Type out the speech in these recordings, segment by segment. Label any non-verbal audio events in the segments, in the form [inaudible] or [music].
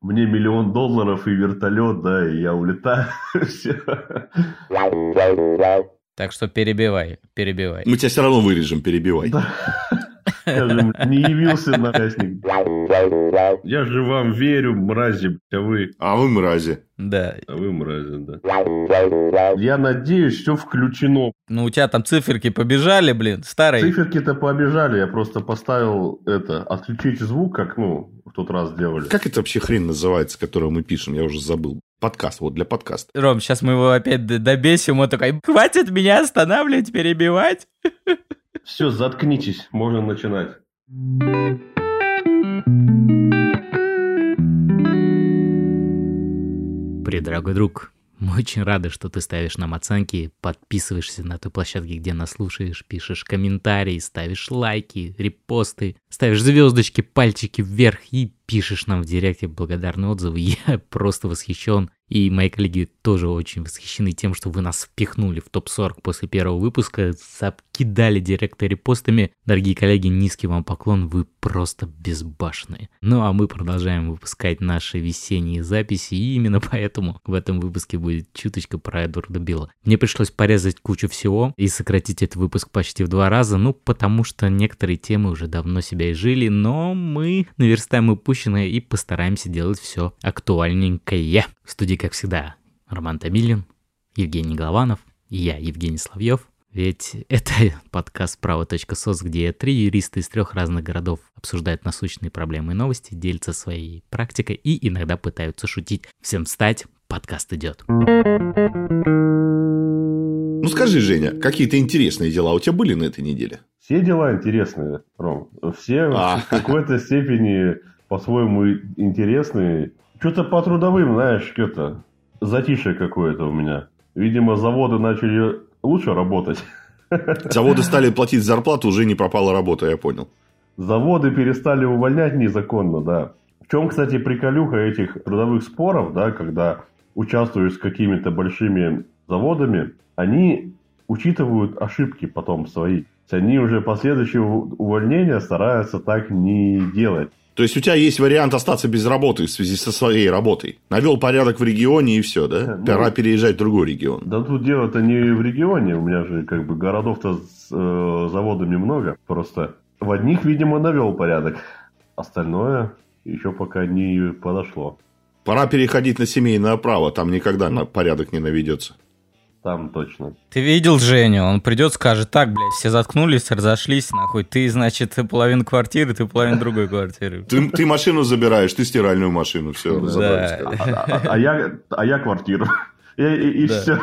Мне миллион долларов и вертолет, да, и я улетаю. [laughs] Так что перебивай, перебивай. Мы тебя все равно вырежем, перебивай. Скажем, [laughs] не явился на праздник. Я же вам верю, мрази, а вы... А вы мрази. Да. А вы мрази, да. Я надеюсь, все включено. Ну, у тебя там циферки побежали, блин, старые. Циферки-то побежали, я просто поставил это, отключить звук, как, ну, в тот раз делали. Как это вообще хрень называется, которую мы пишем? Я уже забыл. Подкаст, вот для подкаста. Ром, сейчас мы его опять добесим, он такой, хватит меня останавливать, перебивать. [laughs] Все, заткнитесь, можно начинать. Привет, дорогой друг. Мы очень рады, что ты ставишь нам оценки, подписываешься на той площадке, где нас слушаешь, пишешь комментарии, ставишь лайки, репосты, ставишь звездочки, пальчики вверх и пишешь нам в директе благодарные отзывы. [laughs] Я просто восхищен. И мои коллеги тоже очень восхищены тем, что вы нас впихнули в топ-40 после первого выпуска, закидали директа репостами. Дорогие коллеги, низкий вам поклон, вы просто безбашенные. Ну а мы продолжаем выпускать наши весенние записи, и именно [laughs] поэтому в этом выпуске будет чуточка про Эдварда Билла. Мне пришлось порезать кучу всего и сократить этот выпуск почти в два раза, ну потому что некоторые темы уже давно себя изжили, но мы наверстаем упущенное и постараемся делать все актуальненькое. В студии, как всегда, Роман Томилин, Евгений Голованов и я, Евгений Славьев. Ведь это подкаст «Право.сос», где три юриста из трех разных городов обсуждают насущные проблемы и новости, делятся своей практикой и иногда пытаются шутить. Всем встать, подкаст идет. Ну скажи, Женя, какие-то интересные дела у тебя были на этой неделе? Все дела интересные, Ром. Все А. в какой-то степени по-своему интересные. Что-то по трудовым, знаешь, что-то затишье какое-то у меня. Видимо, заводы начали лучше работать. [laughs] Заводы стали платить зарплату, уже не пропала работа, я понял. Заводы перестали увольнять незаконно, да. В чем, кстати, приколюха этих трудовых споров, да, когда участвуешь с какими-то большими заводами, они учитывают ошибки потом свои. То есть Они уже последующие увольнения стараются так не делать. То есть у тебя есть вариант остаться без работы в связи со своей работой. Навел порядок в регионе и все, да? Ну. Пора переезжать в другой регион. Да тут дело-то не в регионе, у меня же как бы городов-то с э, заводами много. Просто в одних, видимо, навел порядок. Остальное еще пока не подошло. Пора переходить на семейное право, там никогда порядок не наведется. Там точно. Ты видел Женю? Он придет, скажет, так, блядь, все заткнулись, разошлись, нахуй. Ты, значит, половину квартиры, ты половину другой квартиры. Ты, ты машину забираешь, ты стиральную машину, все. Да. короче. А, а- а я, а я квартиру. И, и- и Да. все.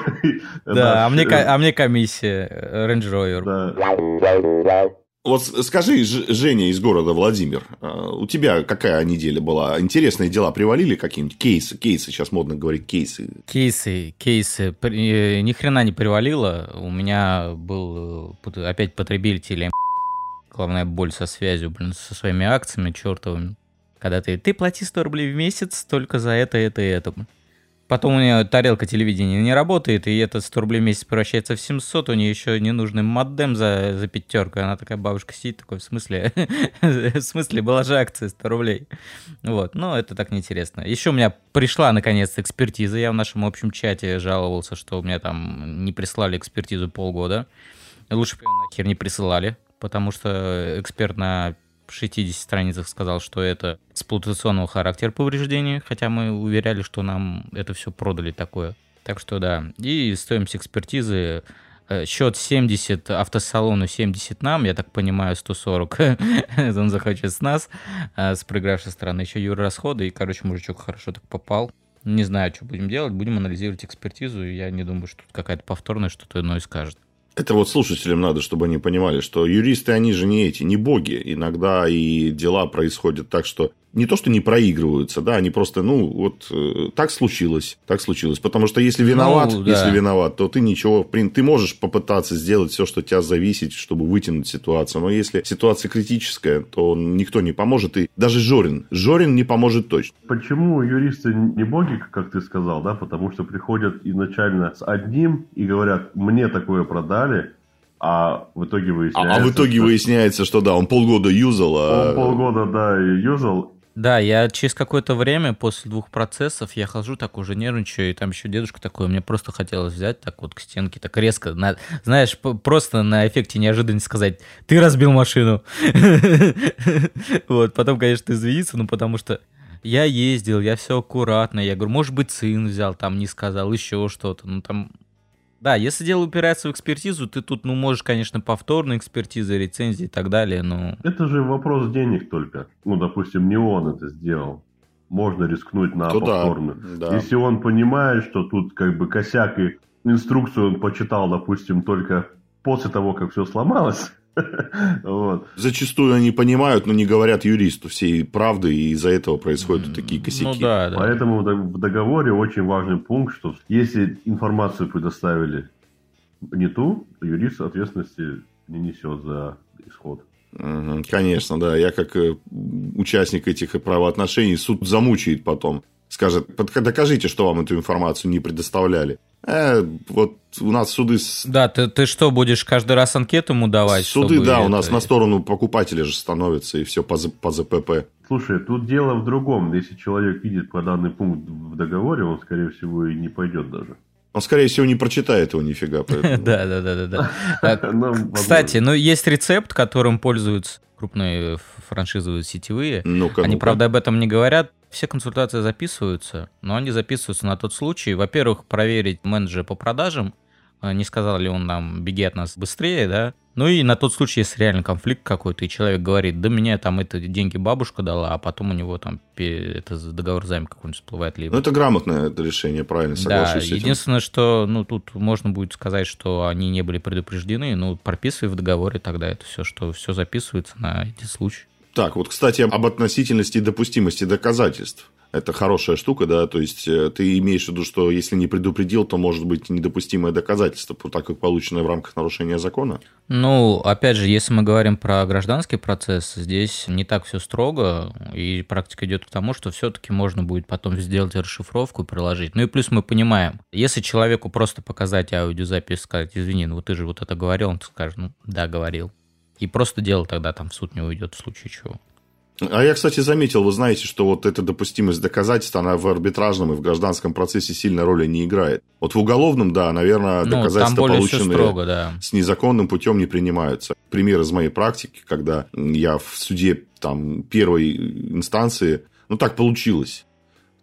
Да, а мне, а мне комиссия, Range Rover. Да. Вот скажи, Женя из города Владимир, а, у тебя какая неделя была? Интересные дела привалили какие-нибудь? Кейсы, кейсы, сейчас модно говорить кейсы. Кейсы, кейсы. Э, Ни хрена не привалило. У меня был э, опять потребитель Главная боль со связью, блин, со своими акциями чертовыми. Когда ты, ты плати 100 рублей в месяц только за это, это и это. Потом у нее тарелка телевидения не работает, и этот 100 рублей в месяц превращается в 700, у нее еще ненужный модем за, за пятерку. Она такая бабушка сидит, такой, в смысле? [laughs] В смысле, была же акция 100 рублей. Вот, но это так неинтересно. Еще у меня пришла, наконец, экспертиза. Я в нашем общем чате жаловался, что у меня там не прислали экспертизу полгода. Лучше бы нахер не присылали, потому что эксперт на 60 страницах сказал, что это эксплуатационного характера повреждения, хотя мы уверяли, что нам это все продали такое. Так что да. И стоимость экспертизы э, счет 70 автосалону, 70 нам, я так понимаю, 140 [laughs] он захочет с нас, а с проигравшей стороны еще юр расходы, и, короче, мужичок хорошо так попал. Не знаю, что будем делать, будем анализировать экспертизу, я не думаю, что тут какая-то повторная что-то иное скажет. Это вот слушателям надо, чтобы они понимали, что юристы, они же не эти, не боги. Иногда и дела происходят так, что не то, что не проигрываются, да, они просто, ну, вот э, так случилось, так случилось. Потому что если виноват, Ну, да. если виноват, то ты ничего, ты можешь попытаться сделать все, что от тебя зависит, чтобы вытянуть ситуацию. Но если ситуация критическая, то никто не поможет. И даже Жорин, Жорин не поможет точно. Почему юристы не боги, как ты сказал, да? Потому что приходят изначально с одним и говорят, мне такое продали, а в итоге А, выясняется... а в итоге что выясняется, что да, он полгода юзал, а... Он полгода, да, и юзал. Да, я через какое-то время после двух процессов я хожу так уже нервничаю, и там еще дедушка такой, мне просто хотелось взять так вот к стенке, так резко, на, знаешь, просто на эффекте неожиданности сказать, ты разбил машину. [laughs] Вот, потом, конечно, извиниться, ну потому что я ездил, я все аккуратно, я говорю, может быть, сын взял, там не сказал, еще что-то, ну там да, если дело упирается в экспертизу, ты тут, ну, можешь, конечно, повторные экспертизы, рецензии и так далее, но... Это же вопрос денег только. Ну, допустим, не он это сделал. Можно рискнуть на ну, повторную. Да, да. Если он понимает, что тут как бы косяк и инструкцию он почитал, допустим, только после того, как все сломалось, [laughs] вот. Зачастую они понимают, но не говорят юристу всей правды, и из-за этого происходят такие косяки. Ну, да, да. Поэтому в договоре очень важный пункт, что если информацию предоставили не ту, то юрист ответственности не несет за исход. Конечно, да. Я как э, участник этих правоотношений, суд замучает потом. Скажет, докажите, что вам эту информацию не предоставляли. Э, вот у нас суды... Да, ты, ты что, будешь каждый раз анкету ему давать? Суды, да, это... у нас на сторону покупателя же становится, и все по, по ЗПП. Слушай, тут дело в другом. Если человек видит по данный пункт в договоре, он, скорее всего, и не пойдет даже. Он, скорее всего, не прочитает его нифига. [laughs] Да, да, да, да. да. [laughs] Кстати, ну есть рецепт, которым пользуются крупные франшизовые сетевые. Они, правда, об этом не говорят. Все консультации записываются, но они записываются на тот случай. Во-первых, проверить менеджера по продажам, э, не сказал ли он нам, беги от нас быстрее, да. Ну и на тот случай, если реально конфликт какой-то, и человек говорит, да мне там это деньги бабушка дала, а потом у него там это договор займ какой-нибудь всплывает. Либо... Ну это грамотное это решение, правильно, соглашусь Да, единственное, что ну тут можно будет сказать, что они не были предупреждены, ну прописывай в договоре тогда это все, что все записывается на эти случаи. Так, вот, кстати, об относительности и допустимости доказательств. Это хорошая штука, да, то есть э, ты имеешь в виду, что если не предупредил, то может быть недопустимое доказательство, так как полученное в рамках нарушения закона? Ну, опять же, если мы говорим про гражданский процесс, здесь не так все строго, и практика идет к тому, что все-таки можно будет потом сделать расшифровку и приложить. Ну и плюс мы понимаем, если человеку просто показать аудиозапись, сказать, извини, ну ты же вот это говорил, он скажет, ну да, говорил. И просто дело тогда там в суд не уйдет в случае чего. А я, кстати, заметил, вы знаете, что вот эта допустимость доказательств, она в арбитражном и в гражданском процессе сильно роли не играет. Вот в уголовном, да, наверное, ну, доказательства, полученные строго, да. с незаконным путем, не принимаются. Пример из моей практики, когда я в суде там, первой инстанции, ну, так получилось.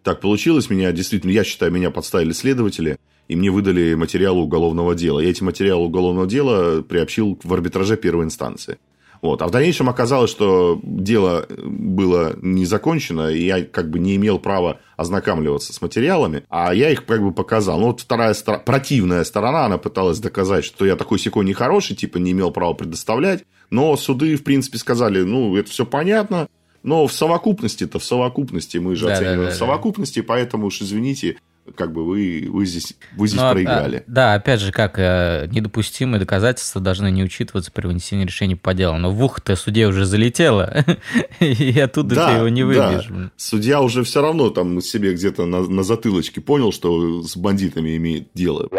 Так получилось, меня действительно, я считаю, меня подставили следователи, и мне выдали материалы уголовного дела. Я эти материалы уголовного дела приобщил в арбитраже первой инстанции. Вот. А в дальнейшем оказалось, что дело было не закончено, и я как бы не имел права ознакомливаться с материалами, а я их как бы показал. Ну, вот вторая сторона, противная сторона, она пыталась доказать, что я такой секой нехороший, типа не имел права предоставлять, но суды, в принципе, сказали, ну, это все понятно, но в совокупности-то, в совокупности, мы же да, оцениваем да, да, в совокупности, поэтому уж извините, как бы вы, вы здесь, вы здесь Но, проиграли. А, да, опять же, как э, недопустимые доказательства должны не учитываться при вынесении решения по делу. Но в ухо-то суде уже залетело, [laughs] и оттуда да, ты его не выбьешь. Да. Судья уже все равно там себе где-то на, на затылочке понял, что с бандитами имеет дело.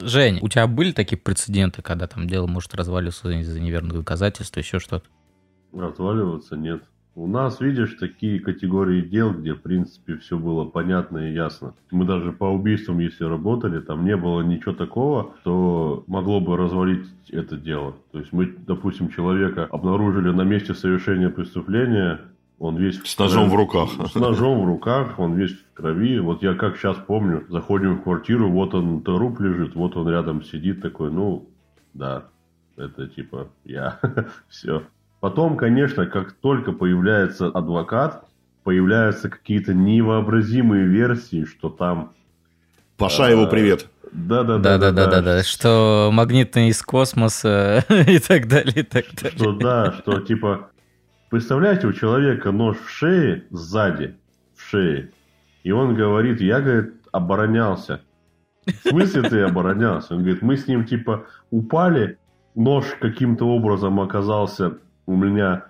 Жень, у тебя были такие прецеденты, когда там дело может разваливаться из-за неверных доказательств, еще что-то? Разваливаться нет. У нас, видишь, такие категории дел, где, в принципе, все было понятно и ясно. Мы даже по убийствам, если работали, там не было ничего такого, что могло бы развалить это дело. То есть мы, допустим, человека обнаружили на месте совершения преступления, он весь с ножом в руках. С ножом в руках, он весь в крови. Вот я как сейчас помню, заходим в квартиру, вот он труп лежит, вот он рядом сидит такой, ну, да, это типа я. [laughs] Все. Потом, конечно, как только появляется адвокат, появляются какие-то невообразимые версии, что там... Пашаеву э, привет. Да, да, да, да, да, да, да, что магнитный из космоса [laughs] и так далее, и так далее. Что да, что типа, представляете, у человека нож в шее сзади, в шее, и он говорит, я, говорит, оборонялся. В смысле ты оборонялся? Он говорит, мы с ним типа упали, нож каким-то образом оказался у меня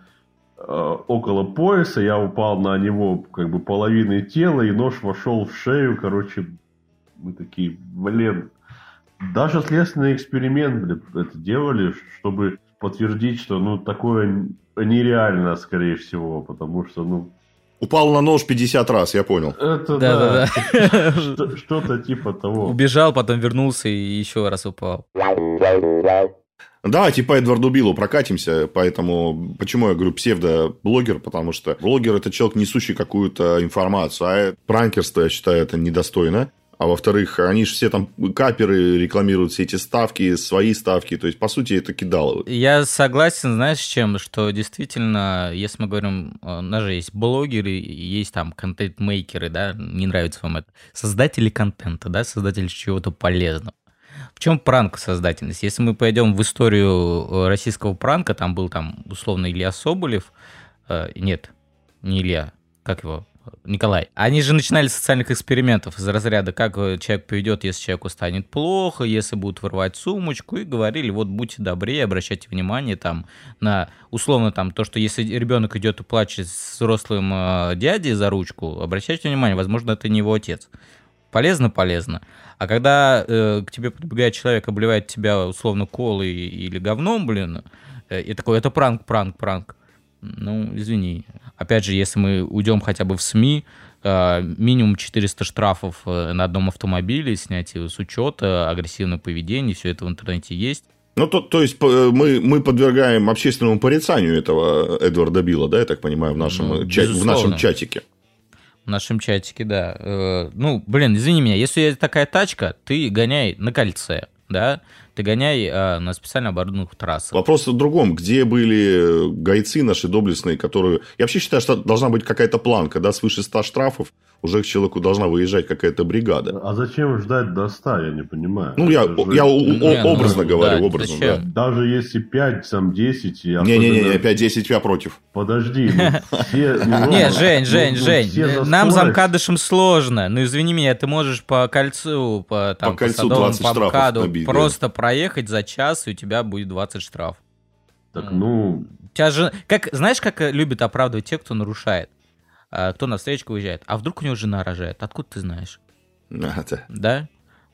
э, около пояса, я упал на него как бы половиной тела, и нож вошел в шею, короче, мы такие, блин, даже следственный эксперимент, блин, это делали, чтобы подтвердить, что, ну, такое нереально, скорее всего, потому что, ну, Упал на нож 50 раз, я понял. Это Да, да. да, да. Что- Что-то типа того. Убежал, потом вернулся и еще раз упал. Давайте по Эдварду Биллу прокатимся, поэтому почему я говорю псевдоблогер, потому что блогер это человек, несущий какую-то информацию, а пранкерство, я считаю, это недостойно. А во-вторых, они же все там каперы рекламируют все эти ставки, свои ставки. То есть, по сути, это кидалово. Я согласен, знаешь, с чем? Что действительно, если мы говорим, э, у нас же есть блогеры, есть там контент-мейкеры, да, не нравится вам это, создатели контента, да, создатели чего-то полезного. В чем пранк создательность? Если мы пойдем в историю э, российского пранка, там был там условно Илья Соболев, э, нет, не Илья, как его, Николай. Они же начинали с социальных экспериментов из разряда, как э, человек поведет, если человеку станет плохо, если будут вырвать сумочку, и говорили, вот будьте добрее, обращайте внимание там на, условно, там, то, что если ребенок идет и плачет с взрослым э, дядей за ручку, обращайте внимание, возможно, это не его отец. Полезно, полезно. А когда э, к тебе подбегает человек, обливает тебя условно колой или говном, блин, э, и такой, это пранк, пранк, пранк. Ну, извини. Опять же, если мы уйдем хотя бы в СМИ, э, минимум 400 штрафов э, на одном автомобиле, снятие с учета, агрессивное поведение, все это в интернете есть. Ну, то, то есть, п- мы, мы подвергаем общественному порицанию этого Эдварда Билла, да, я так понимаю, в нашем, Ну, в нашем чатике. В нашем чатике, да. Э, Ну, блин, извини меня, если есть такая тачка, ты гоняй на кольце, да? Ты гоняй э, на специально оборудованных трассах. Вопрос в другом. Где были гайцы наши доблестные, которые... Я вообще считаю, что должна быть какая-то планка, да, свыше 100 штрафов уже к человеку должна выезжать какая-то бригада. А зачем ждать до 100, я не понимаю. Ну, я, же- я Не, ну, образно говорю, да, образно, зачем? да. Даже если 5, там 10, и Не-не-не, особенно- 5-10 я против. Подожди, ну, [laughs] все... ну, Не, Жень, ну, Жень, ну, Жень, за нам замкадышем сложно. Ну, извини меня, ты можешь по кольцу, по, там, По кольцу 20 штрафов просто проехать за час, и у тебя будет 20 штраф. Так, ну, тебя же... Как, знаешь, как любят оправдывать те, кто нарушает? А, кто на встречку уезжает? А вдруг у него жена рожает? Откуда ты знаешь? А, да. Да?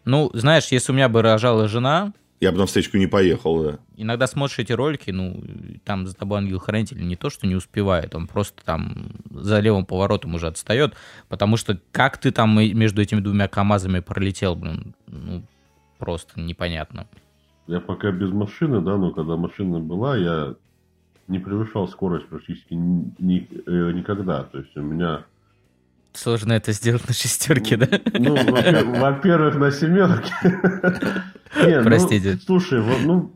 Ну, знаешь, если у меня бы рожала жена, Я бы на встречку не поехал, да. иногда смотришь эти ролики, ну, там за тобой ангел-хранитель не то, что не успевает, он просто там за левым поворотом уже отстает, потому что как ты там между этими двумя КАМАЗами пролетел, блин, ну, просто непонятно. я пока без машины, да, но когда машина была, я не превышал скорость практически ни- ни- э, никогда. То есть у меня... Сложно это сделать на шестерке, да? Ну, во- во-первых, на семерке. Не, ну, Простите. Слушай, вот, ну,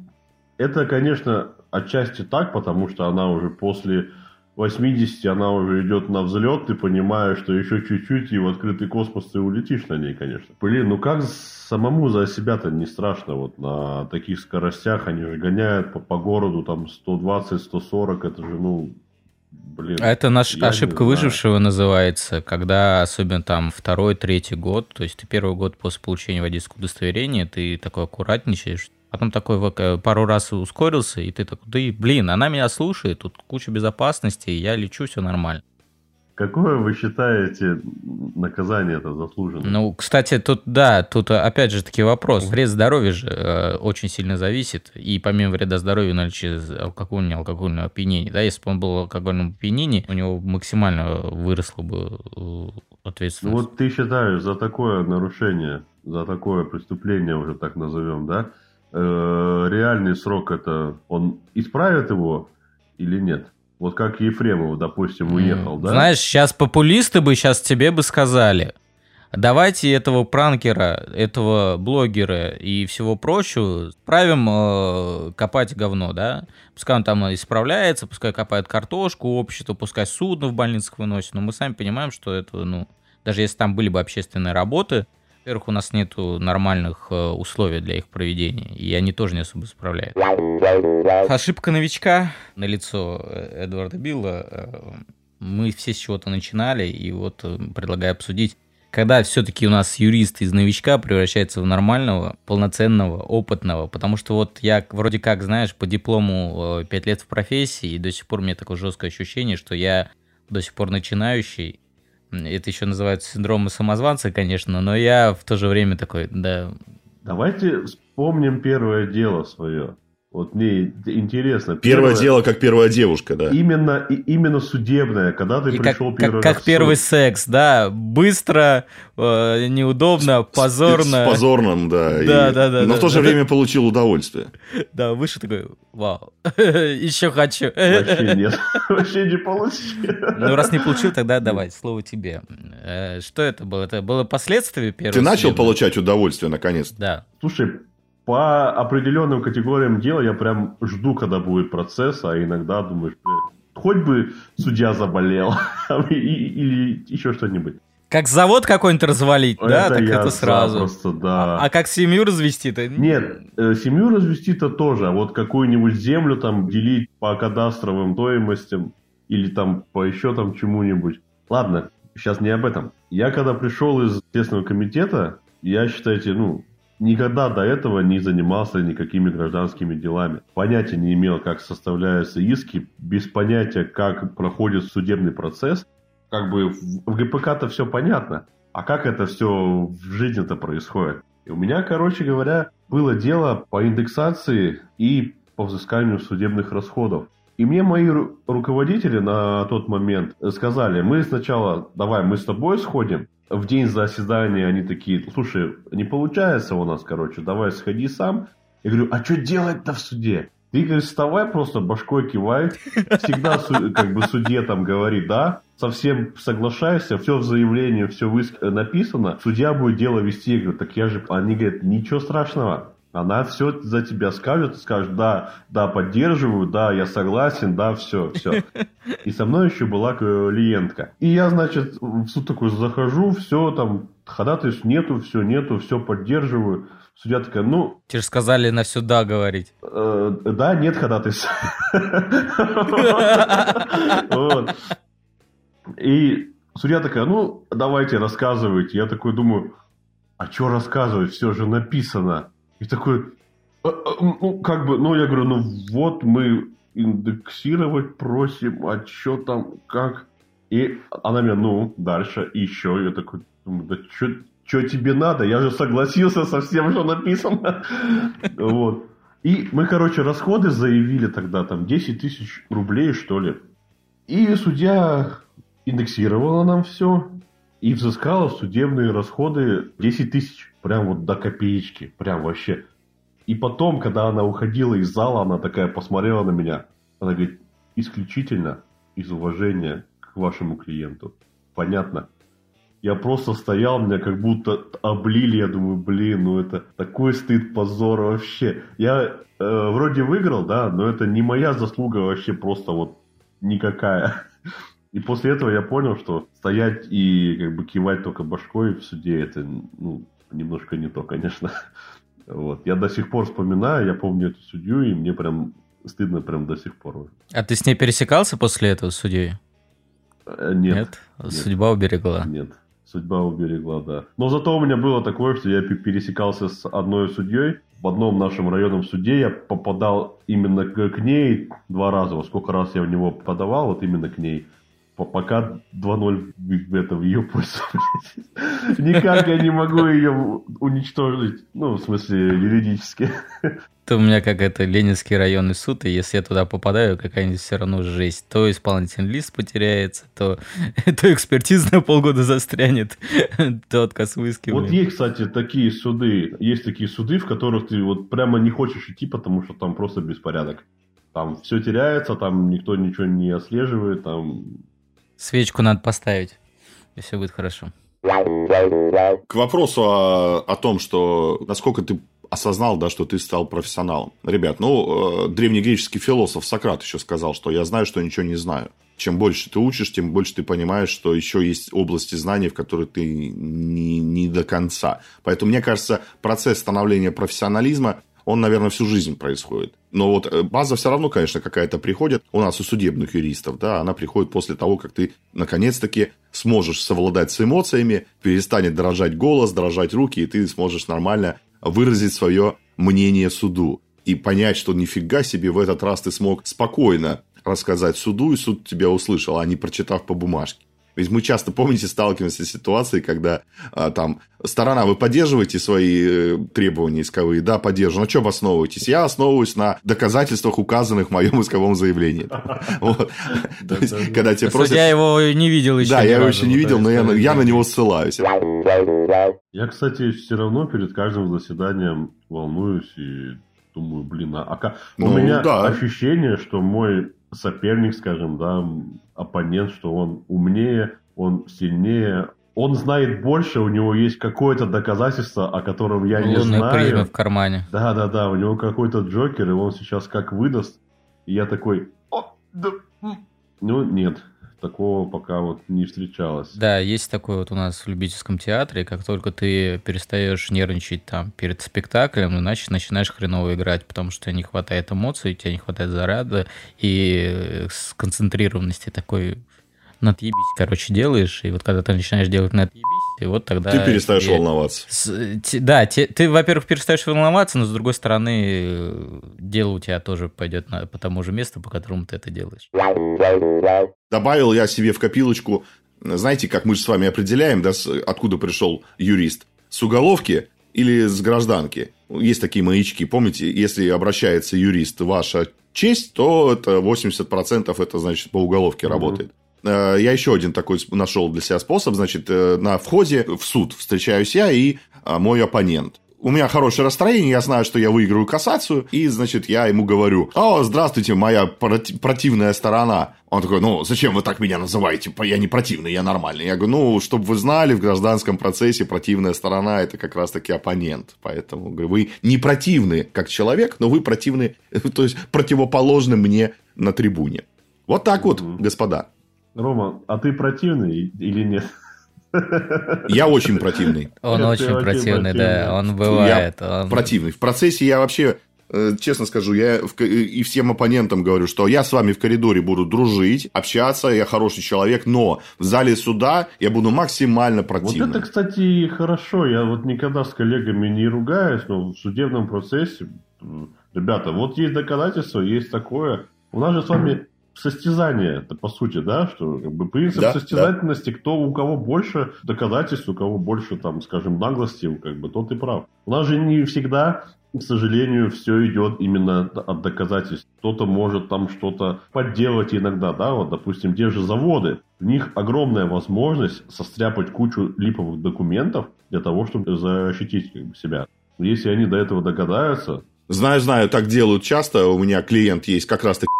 это, конечно, отчасти так, потому что она уже после 80, она уже идет на взлет, ты понимаешь, что еще чуть-чуть, и в открытый космос ты улетишь на ней, конечно. Блин, ну как самому за себя-то не страшно вот на таких скоростях, они же гоняют по, по городу там 120-140, это же, ну, блин. А это наш ошибка выжившего называется, когда особенно там второй, третий год, то есть ты первый год после получения водительского удостоверения, ты такой аккуратничаешь, потом такой э, пару раз ускорился, и ты такой, да и, блин, она меня слушает, тут куча безопасности, я лечу, все нормально. Какое вы считаете наказание это заслуженное? Ну, кстати, тут, да, тут опять же таки вопрос. Вред здоровья же э, очень сильно зависит. И помимо вреда здоровья наличие алкогольного, алкогольного опьянения, да, если бы он был в алкогольном опьянении, у него максимально выросла бы э, Ну ответственность. вот ты считаешь за такое нарушение, за такое преступление уже так назовем, да? Э, реальный срок это он исправит его или нет? Вот как Ефремов, допустим, уехал, М, да? Знаешь, сейчас популисты бы сейчас тебе бы сказали, давайте этого пранкера, этого блогера и всего прочего правим э, копать говно, да? Пускай он там исправляется, пускай копает картошку, общество, пускай судно в больницах выносит, но мы сами понимаем, что это, ну, даже если там были бы общественные работы, во-первых, у нас нету нормальных э, условий для их проведения, и они тоже не особо справляют. Ошибка новичка на лицо Эдварда Билла. э, Мы все с чего-то начинали, и вот э, предлагаю обсудить, когда все-таки у нас юрист из новичка превращается в нормального, полноценного, опытного. Потому что вот я вроде как, знаешь, по диплому 5 лет в профессии, и до сих пор у меня такое жесткое ощущение, что я до сих пор начинающий. Это еще называется синдром самозванца, конечно, но я в то же время такой, да, Давайте вспомним первое дело свое. Вот мне интересно. Первое, дело, как первая девушка, да. Именно, и, именно судебное, когда ты И пришел как, первый как, раз как первый суд. секс, да, быстро, э, неудобно, позорно. С позорным, да. и- Да, да, да, Но да. в то же время получил удовольствие. Да, вышел такой, вау, [laughs] еще хочу. Вообще [laughs] нет. Вообще не получилось. Ну, раз не получил, тогда давай, слово тебе. Э, Что это было? Это было последствие первого? Ты начал получать удовольствие, наконец. Да. Слушай, по определенным категориям дела я прям жду, когда будет процесс, а иногда думаешь, «Бля, хоть бы судья заболел [laughs] или еще что-нибудь. Как завод какой-нибудь развалить, да, так это сразу. запросто, да. А как семью развести-то? Нет, э, семью развести-то тоже, а вот какую-нибудь землю там делить по кадастровым стоимостям или там по еще там чему-нибудь. Ладно, сейчас не об этом. Я когда пришел из Следственного комитета, я, считайте, ну, никогда до этого не занимался никакими гражданскими делами. Понятия не имел, как составляются иски, без понятия, как проходит судебный процесс. Как бы в ГПК-то все понятно. А как это все в жизни-то происходит? И у меня, короче говоря, было дело по индексации и по взысканию судебных расходов. И мне мои ру- руководители на тот момент сказали, мы сначала, давай, мы с тобой сходим. В день заседания они такие, слушай, не получается у нас, короче, давай сходи сам. Я говорю, а что делать-то в суде? Ты, говорит, вставай, просто башкой кивай. Всегда как бы судье там говори да, совсем соглашайся, все в заявлении, все написано. Судья будет дело вести. Я говорю, так я же... Они говорят, ничего страшного. Она все за тебя скажет, скажет, да, да, поддерживаю, да, я согласен, да, все, все. [laughs] И со мной еще была клиентка. И я, значит, в суд такой захожу, все, там, ходатайств нету, все нету, все поддерживаю. Судья такая, ну, Тебе же сказали на все да говорить. Э, Да, нет ходатайств. [laughs] И судья такая, ну, давайте рассказывайте. Я такой думаю, а что рассказывать? Все же написано. И такой, «А, а, ну, как бы, ну, я говорю, ну, вот мы индексировать просим, а что там, как? И она меня, ну, дальше, еще. Я такой, думаю, да что тебе надо? Я же согласился со всем, что написано. [laughs] Вот. И мы, короче, расходы заявили тогда, там, 10 тысяч рублей, что ли. И судья индексировала нам все и взыскала судебные расходы 10 тысяч. Прям вот до копеечки. Прям вообще. И потом, когда она уходила из зала, она такая посмотрела на меня. Она говорит, исключительно из уважения к вашему клиенту. Понятно? Я просто стоял, меня как будто облили, я думаю, блин, ну это такой стыд, позор вообще. Я э, вроде выиграл, да, но это не моя заслуга вообще просто вот никакая. И после этого я понял, что стоять и как бы кивать только башкой в суде, это ну, немножко не то, конечно. [laughs] Вот. Я до сих пор вспоминаю, я помню эту судью, и мне прям стыдно прям до сих пор. А ты с ней пересекался после этого с судьей? Э, Нет. Нет. Судьба уберегла. Нет. Судьба уберегла, да. Но зато у меня было такое, что я пересекался с одной судьей. В одном нашем районном суде я попадал именно к, к ней два раза. Вот сколько раз я в него подавал, вот именно к ней. Пока 2-0 в, это, в ее пользу. [laughs] Никак я не могу ее уничтожить. Ну, в смысле, юридически. Это у меня как это Ленинский районный суд, и если я туда попадаю, какая-нибудь все равно жесть. То исполнительный лист потеряется, то, [laughs] то экспертиза на полгода застрянет, [laughs] то отказ в иске. Вот есть, кстати, такие суды. Есть такие суды, в которых ты вот прямо не хочешь идти, потому что там просто беспорядок. Там все теряется, там никто ничего не отслеживает, там Свечку надо поставить, и все будет хорошо. К вопросу о, о том, что насколько ты осознал, да, что ты стал профессионалом. Ребят, ну, э, древнегреческий философ Сократ еще сказал, что я знаю, что ничего не знаю. Чем больше ты учишь, тем больше ты понимаешь, что еще есть области знаний, в которые ты не, не до конца. Поэтому, мне кажется, процесс становления профессионализма, он, наверное, всю жизнь происходит. Но вот база все равно, конечно, какая-то приходит. У нас у судебных юристов, да, она приходит после того, как ты, наконец-таки, сможешь совладать с эмоциями, перестанет дрожать голос, дрожать руки, и ты сможешь нормально выразить свое мнение суду. И понять, что нифига себе, в этот раз ты смог спокойно рассказать суду, и суд тебя услышал, а не прочитав по бумажке. Ведь мы часто, помните, сталкиваемся с ситуацией, когда а, там сторона, вы поддерживаете свои э, требования исковые? Да, поддерживаю. На чем основываетесь? Я основываюсь на доказательствах, указанных в моем исковом заявлении. [laughs] Когда тебе просят... Я его не видел еще. Да, я его еще не видел, но я на него ссылаюсь. Я, кстати, все равно перед каждым заседанием волнуюсь и думаю, блин, а, а у ну, меня ощущение, что мой соперник, скажем, да, оппонент, что он умнее, он сильнее, он знает больше, у него есть какое-то доказательство, о котором я Лунная не знаю. призма в кармане. Да, да, да, у него какой-то Джокер, и он сейчас как выдаст. И я такой, О, да. ну нет, такого пока вот не встречалось. Да, есть такое вот у нас в любительском театре, как только ты перестаешь нервничать там перед спектаклем, иначе начинаешь хреново играть, потому что тебе не хватает эмоций, тебе не хватает заряда и сконцентрированности такой надъебись, короче, делаешь, и вот когда ты начинаешь делать надъебись, и вот тогда... Ты перестаешь тебе... волноваться. С... Да, те... ты, во-первых, перестаешь волноваться, но, с другой стороны, дело у тебя тоже пойдет на... по тому же месту, по которому ты это делаешь. Добавил я себе в копилочку, знаете, как мы же с вами определяем, да, откуда пришел юрист? С уголовки или с гражданки? Есть такие маячки, помните, если обращается юрист «Ваша честь», то это 80% это, значит, по уголовке mm-hmm. работает. Э, я еще один такой нашел для себя способ. Значит, э, на входе в суд встречаюсь я и а, мой оппонент у меня хорошее настроение, я знаю, что я выиграю кассацию, и, значит, я ему говорю, о, здравствуйте, моя проти- противная сторона. Он такой, ну, зачем вы так меня называете? Я не противный, я нормальный. Я говорю, ну, чтобы вы знали, в гражданском процессе противная сторона – это как раз-таки оппонент. Поэтому, говорю, вы не противны как человек, но вы противны, [laughs] то есть противоположны мне на трибуне. Вот так вот, господа. Рома, а ты противный или нет? Я очень противный. Он очень противный, да, он бывает. Я противный. В процессе я вообще, э, честно скажу, я и всем оппонентам говорю, что я с вами в коридоре буду дружить, общаться, я хороший человек, но в зале суда я буду максимально противным. Вот это, кстати, хорошо. Я вот никогда с коллегами не ругаюсь, но в судебном процессе, ребята, вот есть доказательства, есть такое. У нас же с вами состязание, это по сути, да, что как бы принцип да, состязательности, да. кто у кого больше доказательств, у кого больше, там, скажем, наглости, как бы тот и прав. У нас же не всегда к сожалению, все идет именно от доказательств. Кто-то может там что-то подделать иногда, да, вот, допустим, те же заводы. В них огромная возможность состряпать кучу липовых документов для того, чтобы защитить как бы, себя. Если они до этого догадаются... Знаю, знаю, так делают часто. У меня клиент есть как раз-таки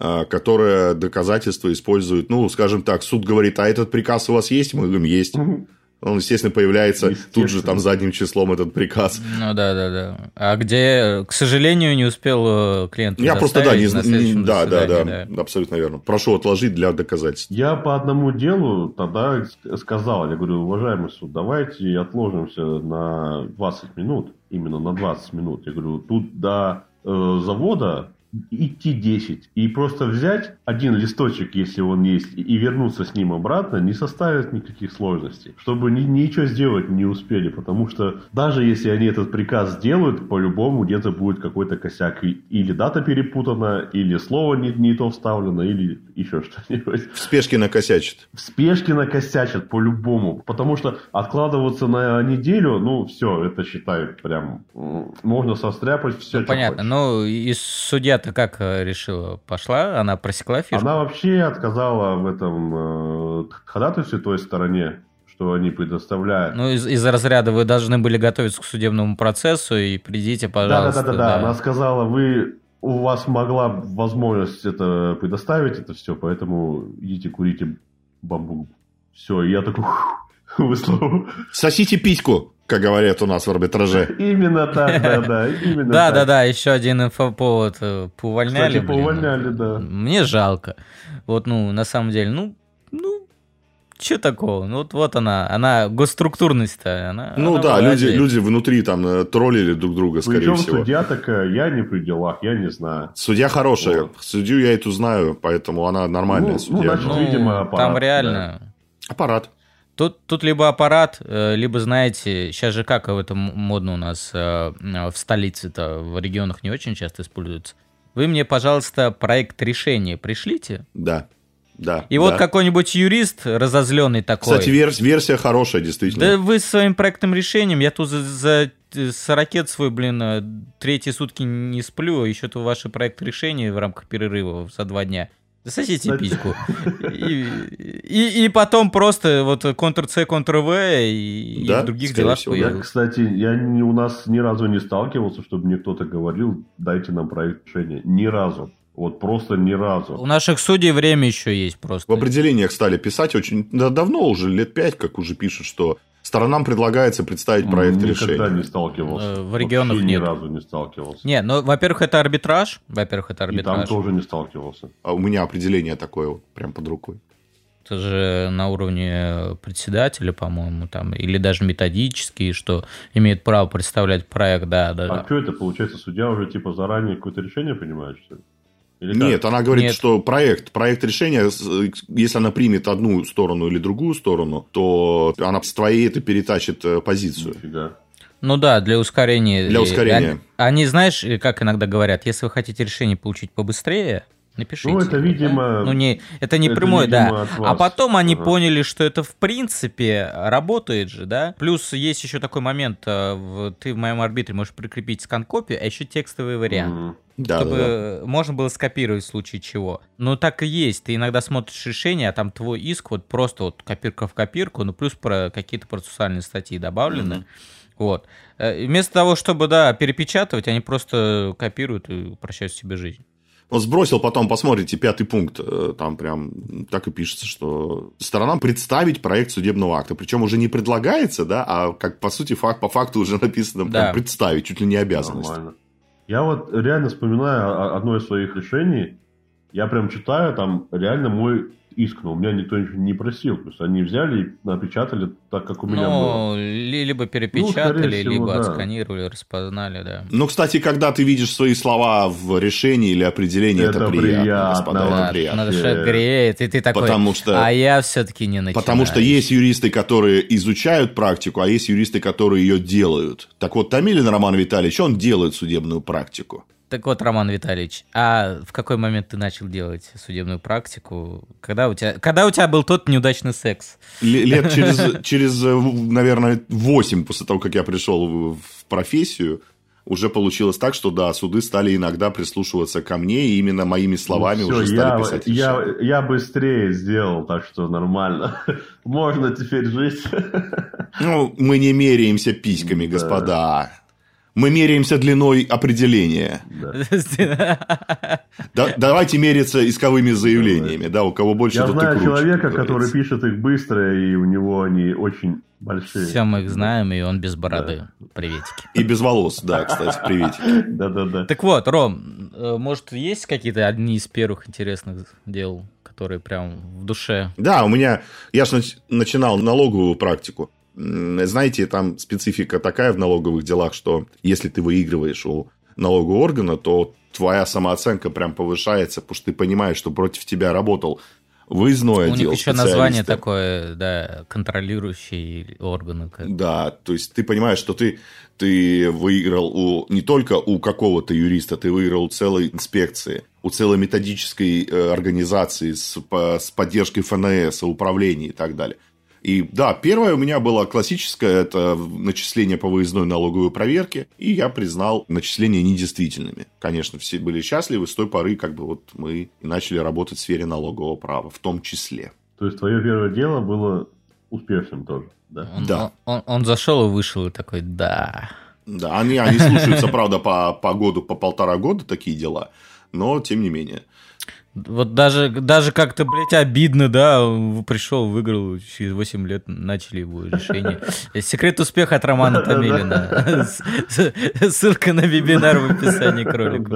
которая доказательства использует, ну, скажем так, суд говорит, а этот приказ у вас есть? Мы говорим, есть. Он, естественно, появляется естественно. тут же там задним числом этот приказ. Ну да, да, да. А где, к сожалению, не успел э, клиент Я просто, да, не знаю. Да, да, да, да, абсолютно верно. Прошу отложить для доказательств. Я по одному делу тогда сказал, я говорю, уважаемый суд, давайте отложимся на 20 минут, именно на 20 минут. Я говорю, тут до э, завода идти 10 и просто взять один листочек, если он есть, и вернуться с ним обратно, не составит никаких сложностей. Чтобы ни, ничего сделать не успели, потому что даже если они этот приказ сделают, по-любому где-то будет какой-то косяк. Или дата перепутана, или слово не, не то вставлено, или еще [laughs] что-нибудь. В спешке накосячат. В спешке накосячат по-любому. Потому что откладываться на неделю, ну, все, это считай прям, можно состряпать все. Ну, понятно, но и судья судья-то как э, решила? Пошла? Она просекла фишку? Она вообще отказала в этом э, ходатайстве той стороне, что они предоставляют. Ну, из- из-за разряда вы должны были готовиться к судебному процессу и придите, пожалуйста. Да-да-да, да. она сказала, вы у вас могла возможность это предоставить, это все, поэтому идите курите бамбук. Все, и я такой, выслал. Сосите письку как говорят у нас в арбитраже. Именно так, да, да. Именно да, да, да, еще один инфоповод. Э, поувольняли, Кстати, поувольняли, да. Мне жалко. Вот, ну, на самом деле, ну, ну, что такого? Ну, вот, вот она, она госструктурность-то. Она, ну она да, люди, люди внутри там э, троллили друг друга, скорее Причем всего. судья такая, я не при делах, я не знаю. Судья хорошая. Вот. Судью я эту знаю, поэтому она нормальная ну, судья. Ну, значит, ну, видимо, аппарат. Там реально... Да. Аппарат. Тут, тут либо аппарат, э, либо, знаете, сейчас же как в этом модно у нас э, в столице-то, в регионах не очень часто используется. Вы мне, пожалуйста, проект решения пришлите. Да. да. И вот какой-нибудь юрист разозленный такой. Кстати, вер- версия хорошая, действительно. Да вы своим проектным решением, я тут за, за с ракет свой, блин, э, третьи сутки не сплю, а еще то ваши проект решения в рамках перерыва за два дня. Засосите письку. И, и, и потом просто вот Ctrl-C, Ctrl-V и, да, и в других делах всего, я, Кстати, я не, у нас ни разу не сталкивался, чтобы мне кто-то говорил, дайте нам проект решения. Ни разу. Вот просто ни разу. У наших судей время еще есть просто. В определениях стали писать очень да, давно, уже лет пять, как уже пишут, что Сторонам предлагается представить проект Никогда решения. Никогда не сталкивался. Э, в регионах Вообще нет. ни разу не сталкивался. Не, ну, во-первых, это арбитраж. Во-первых, это арбитраж. И там тоже не сталкивался. А у меня определение такое вот, прям под рукой. Это же на уровне председателя, по-моему, там, или даже методический, что имеет право представлять проект, да, да. А да. что это, получается, судья уже типа заранее какое-то решение принимает, что ли? Или Нет, она говорит, Нет. что проект, проект решения, если она примет одну сторону или другую сторону, то она с твоей это перетащит э, позицию. Нифига. Ну да, для ускорения. Для ускорения. Они, они, знаешь, как иногда говорят, если вы хотите решение получить побыстрее, Напишите. Ну, это, видимо... Да? Ну, не, это не это, прямой, да. А потом они ага. поняли, что это, в принципе, работает же, да. Плюс есть еще такой момент, э, ты в моем арбитре можешь прикрепить скан-копию, а еще текстовый вариант. Угу. Да, чтобы да, да. можно было скопировать в случае чего. Но так и есть. Ты иногда смотришь решение, а там твой иск вот просто вот копирка в копирку, ну плюс про какие-то процессуальные статьи добавлены. Mm-hmm. Вот. Э, вместо того, чтобы, да, перепечатывать, они просто копируют и упрощают себе жизнь. Вот сбросил, потом посмотрите, пятый пункт, э, там прям так и пишется, что сторонам представить проект судебного акта. Причем уже не предлагается, да, а как по сути факт, по факту уже [laughs] написано да. представить, чуть ли не обязанность. Нормально. Я вот реально вспоминаю одно из своих решений. Я прям читаю, там реально мой иск, но у меня никто ничего не просил. То есть они взяли и напечатали так, как у меня ну, было. Либо перепечатали, ну, всего, либо да. отсканировали, распознали, да. Ну, кстати, когда ты видишь свои слова в решении или определении, это, это приятно, приятно, господа, да, это приятно. Надо, что греет, и ты такой, потому что, а я все-таки не начинаю. Потому что есть юристы, которые изучают практику, а есть юристы, которые ее делают. Так вот, Томилин Роман Витальевич, он делает судебную практику. Так вот, Роман Витальевич, а в какой момент ты начал делать судебную практику? Когда у тебя, когда у тебя был тот неудачный секс? Лет [laughs] через, через, наверное, 8 после того, как я пришел в профессию, уже получилось так, что да, суды стали иногда прислушиваться ко мне, и именно моими словами ну, все, уже стали я, писать я, я быстрее сделал, так что нормально. [laughs] Можно теперь жить. Ну, мы не меряемся письками, [laughs] да. господа мы меряемся длиной определения. [laughs] Да. давайте мериться исковыми заявлениями, да, у кого больше, Я знаю круче, человека, который пишет их быстро, и у него они очень большие. Все мы их знаем, и он без бороды. Да. Приветики. И без волос, да, кстати, [laughs] приветики. Да-да-да. Так вот, Ром, э, может, есть какие-то одни из первых интересных дел, которые прям в душе? Да, у меня, я же начинал налоговую практику. Знаете, там специфика такая в налоговых делах, что если ты выигрываешь у налогового органа, то твоя самооценка прям повышается, потому что ты понимаешь, что против тебя работал выездной У отдел. У них еще название такое, да, контролирующий органы. Да, то есть ты понимаешь, что ты, ты выиграл у, не только у какого-то юриста, ты выиграл у целой инспекции, у целой методической э, организации с, с поддержкой ФНС, управления и так далее. И да, первое у меня было классическое, это начисление по выездной налоговой проверке, и я признал начисления недействительными. Конечно, все были счастливы с той поры, как бы вот мы начали работать в сфере налогового права, в том числе. То есть твое первое дело было успешным тоже, да? Он, да. Он, он, он зашел и вышел и такой, да. Да, они, они слушаются, [laughs] правда, по, по году, по полтора года такие дела, но тем не менее. Вот даже, даже как-то, блядь, обидно, да, пришел, выиграл, через 8 лет начали его решение. Секрет успеха от Романа Томилина. Ссылка на вебинар в описании к ролику.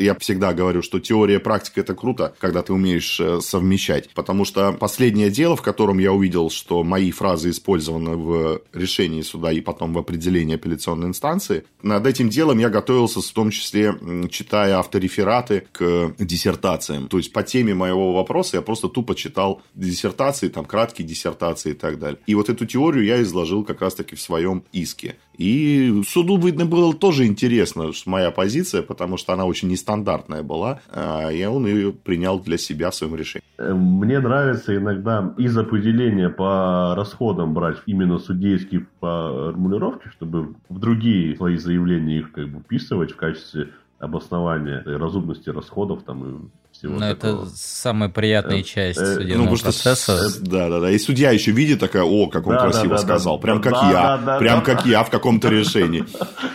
Я всегда говорю, что теория и практика – это круто, когда ты умеешь э, совмещать. Потому что последнее дело, в котором я увидел, что мои фразы использованы в решении суда и потом в определении апелляционной инстанции, над этим делом я готовился в том числе, читая автор авторефераты к диссертациям. То есть по теме моего вопроса я просто тупо читал диссертации, там краткие диссертации и так далее. И вот эту теорию я изложил как раз-таки в своем иске. И суду, видно, было тоже интересно моя позиция, потому что она очень нестандартная была, а, и он ее принял для себя в своем решении. Мне нравится иногда из определения по расходам брать именно судейские формулировки, чтобы в другие свои заявления их как бы вписывать в качестве обоснования разумности расходов там и всего Но такого. это самая приятная Э, часть э, судебного Ну, процесса. Да, да, да. И судья еще видит такая, о, как он Да, красиво да, да, сказал. да. Прям как Да, я. да, да, Прям да. как я в каком-то решении.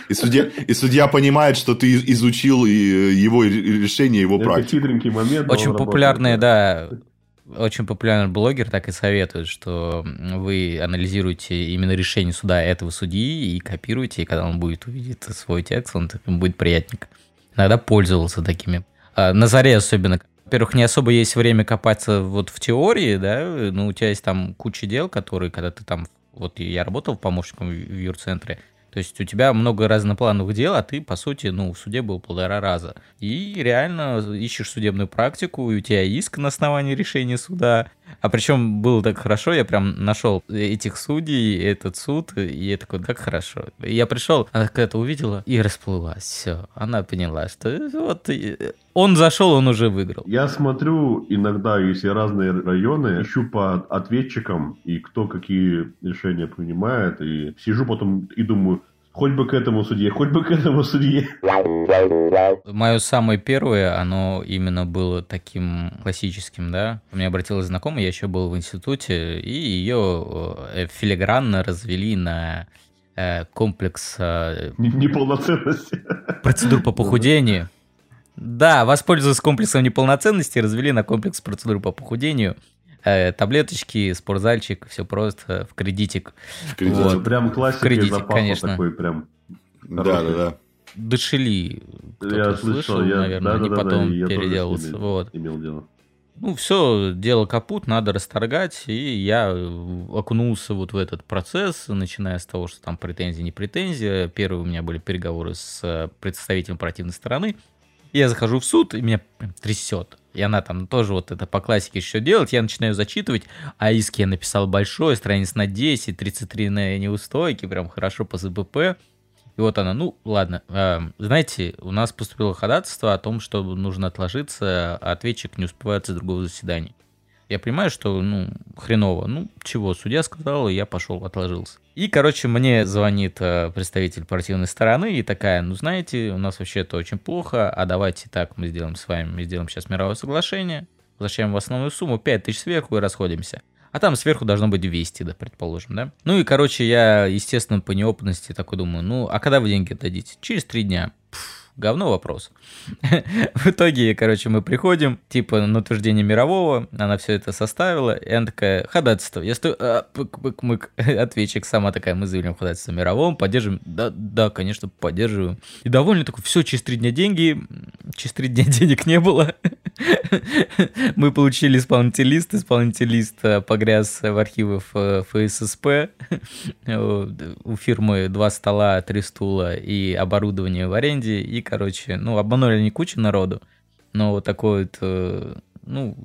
И судья, и судья понимает, что ты изучил и его решение, его Это практику. хитренький момент. Очень популярные, работает. да, очень популярный блогер так и советует, что вы анализируете именно решение суда этого судьи и копируете, и когда он будет увидеть свой текст, он будет приятненько. Иногда пользовался такими. А, На заре особенно. Во-первых, не особо есть время копаться вот в теории, да, ну, у тебя есть там куча дел, которые, когда ты там, вот я работал помощником в юрцентре, то есть у тебя много разноплановых дел, а ты, по сути, ну, в суде был полтора раза. И реально ищешь судебную практику, и у тебя иск на основании решения суда. А причем было так хорошо, я прям нашел этих судей, этот суд, и я такой, как хорошо. И я пришел, она какая-то увидела и расплылась. Все, она поняла, что вот он зашел, он уже выиграл. Я смотрю иногда, если разные районы, ищу по ответчикам, и кто какие решения принимает, и сижу потом и думаю, хоть бы к этому судье, хоть бы к этому судье. Мое самое первое, оно именно было таким классическим, да. У меня обратилась знакомая, я еще был в институте, и ее э, филигранно развели на э, комплекс э, Неполноценности. процедур по похудению. Да, воспользовались комплексом неполноценности, развели на комплекс процедур по похудению. Э, таблеточки, спортзальчик, все просто в кредитик. В кредите. Вот. Прям классика из запаса конечно. такой прям. Да, да, да. Дошили. Кто-то Я слышал, слышал, я, наверное, да, они да, потом да, я тоже с переделываются. ними Вот. Имел дело. Ну, все, дело капут, надо расторгать, и я окунулся вот в этот процесс, начиная с того, что там претензии, не претензии. Первые у меня были переговоры с э, представителем противной стороны. Я захожу в суд, и меня прям трясет. И она там тоже вот это по классике еще делает. Я начинаю зачитывать, а иск я написал большой, страниц на 10, 33 на неустойки, прям хорошо по ЗПП. И вот она, ну ладно, э, знаете, у нас поступило ходатайство о том, что нужно отложиться, а ответчик не успевает с другого заседания. Я понимаю, что, ну, хреново. Ну, чего, судья сказал, и я пошел, отложился. И, короче, мне звонит э, представитель партийной стороны и такая, ну, знаете, у нас вообще это очень плохо, а давайте так мы сделаем с вами, мы сделаем сейчас мировое соглашение, возвращаем в основную сумму, 5 тысяч сверху и расходимся. А там сверху должно быть 200, да, предположим, да? Ну и, короче, я, естественно, по неопытности такой думаю, ну, а когда вы деньги дадите? Через три дня. Пф, говно вопрос. [laughs] В итоге, короче, мы приходим, типа, на утверждение мирового, она все это составила, и она такая, ходатайство. Я стою, а, пык-пык-мык, [laughs] ответчик сама такая, мы заявляем ходатайство мировом, поддерживаем. Да, да, конечно, поддерживаем. И довольно такой, все, через три дня деньги, через три дня [laughs] денег не было. Мы получили исполнительный лист, исполнительный лист э, погряз в архивах э, ФССП. У фирмы два стола, три стула и оборудование в аренде. И, короче, ну, обманули они кучу народу. Но вот такой вот, э, ну,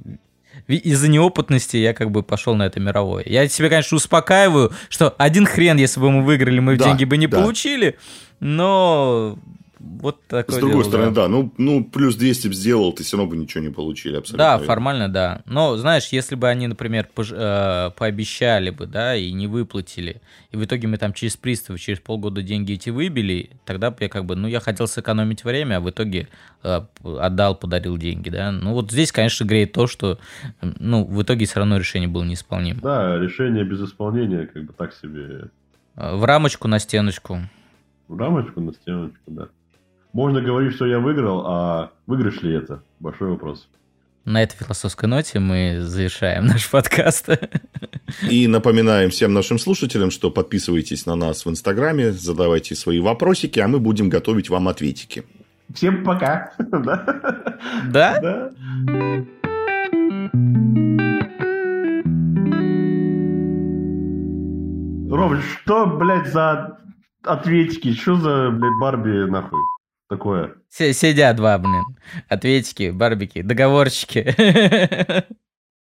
из-за неопытности я как бы пошел на это мировое. Я себя, конечно, успокаиваю, что один хрен, если бы мы выиграли, мы Да, деньги бы не да. получили, но вот такое С другой дело, стороны, да. да, ну, ну, плюс 200 б сделал, ты все равно бы ничего не получили абсолютно. Да, верно. формально, да. Но, знаешь, если бы они, например, пож- э, пообещали бы, да, и не выплатили, и в итоге мы там через пристав, через полгода деньги эти выбили, тогда бы я как бы, ну, я хотел сэкономить время, а в итоге э, отдал, подарил деньги, да. Ну, вот здесь, конечно, греет то, что, ну, в итоге все равно решение было неисполнимо. Да, решение без исполнения, как бы так себе. Э, В рамочку, на стеночку. В рамочку, на стеночку, да. Можно говорить, что я выиграл, а выигрыш ли это? Большой вопрос. На этой философской ноте мы завершаем [laughs] наш подкаст. И напоминаем всем нашим слушателям, что подписывайтесь на нас в Инстаграме, задавайте свои вопросики, а мы будем готовить вам ответики. Всем пока. [laughs] Да? Да? Да. Ром, что, блядь, за ответики? Что за, блядь, Барби, нахуй? Такое. Сидя два, блин. Ответики, барбики, договорчики. [laughs]